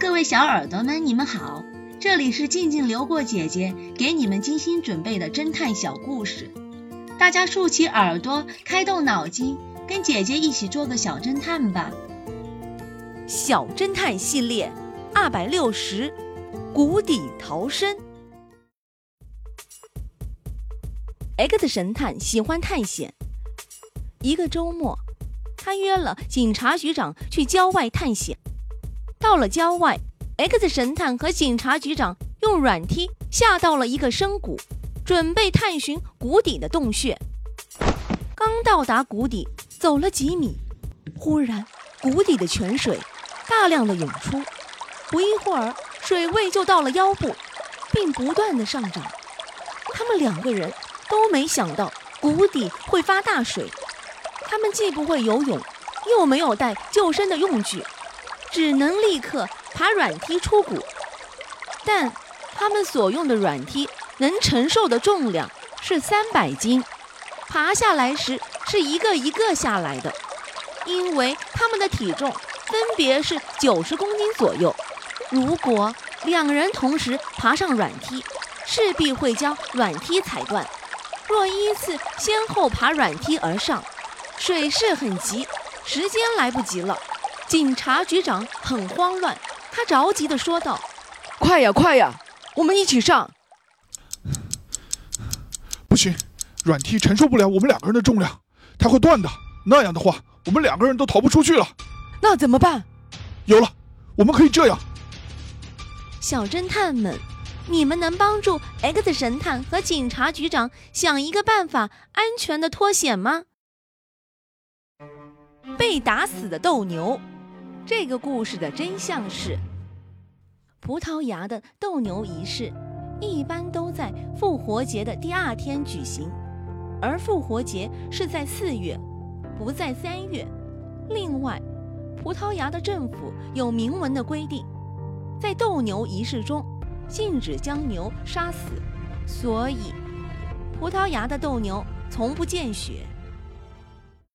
各位小耳朵们，你们好，这里是静静流过姐姐给你们精心准备的侦探小故事，大家竖起耳朵，开动脑筋，跟姐姐一起做个小侦探吧。小侦探系列二百六十，谷底逃生。X 神探喜欢探险，一个周末，他约了警察局长去郊外探险。到了郊外，X 神探和警察局长用软梯下到了一个深谷，准备探寻谷底的洞穴。刚到达谷底，走了几米，忽然谷底的泉水大量的涌出，不一会儿水位就到了腰部，并不断的上涨。他们两个人都没想到谷底会发大水，他们既不会游泳，又没有带救生的用具。只能立刻爬软梯出谷，但他们所用的软梯能承受的重量是三百斤，爬下来时是一个一个下来的，因为他们的体重分别是九十公斤左右。如果两人同时爬上软梯，势必会将软梯踩断。若依次先后爬软梯而上，水势很急，时间来不及了。警察局长很慌乱，他着急地说道：“快呀，快呀，我们一起上！不行，软梯承受不了我们两个人的重量，它会断的。那样的话，我们两个人都逃不出去了。那怎么办？有了，我们可以这样。小侦探们，你们能帮助 X 神探和警察局长想一个办法，安全的脱险吗？”被打死的斗牛。这个故事的真相是，葡萄牙的斗牛仪式一般都在复活节的第二天举行，而复活节是在四月，不在三月。另外，葡萄牙的政府有明文的规定，在斗牛仪式中禁止将牛杀死，所以葡萄牙的斗牛从不见血。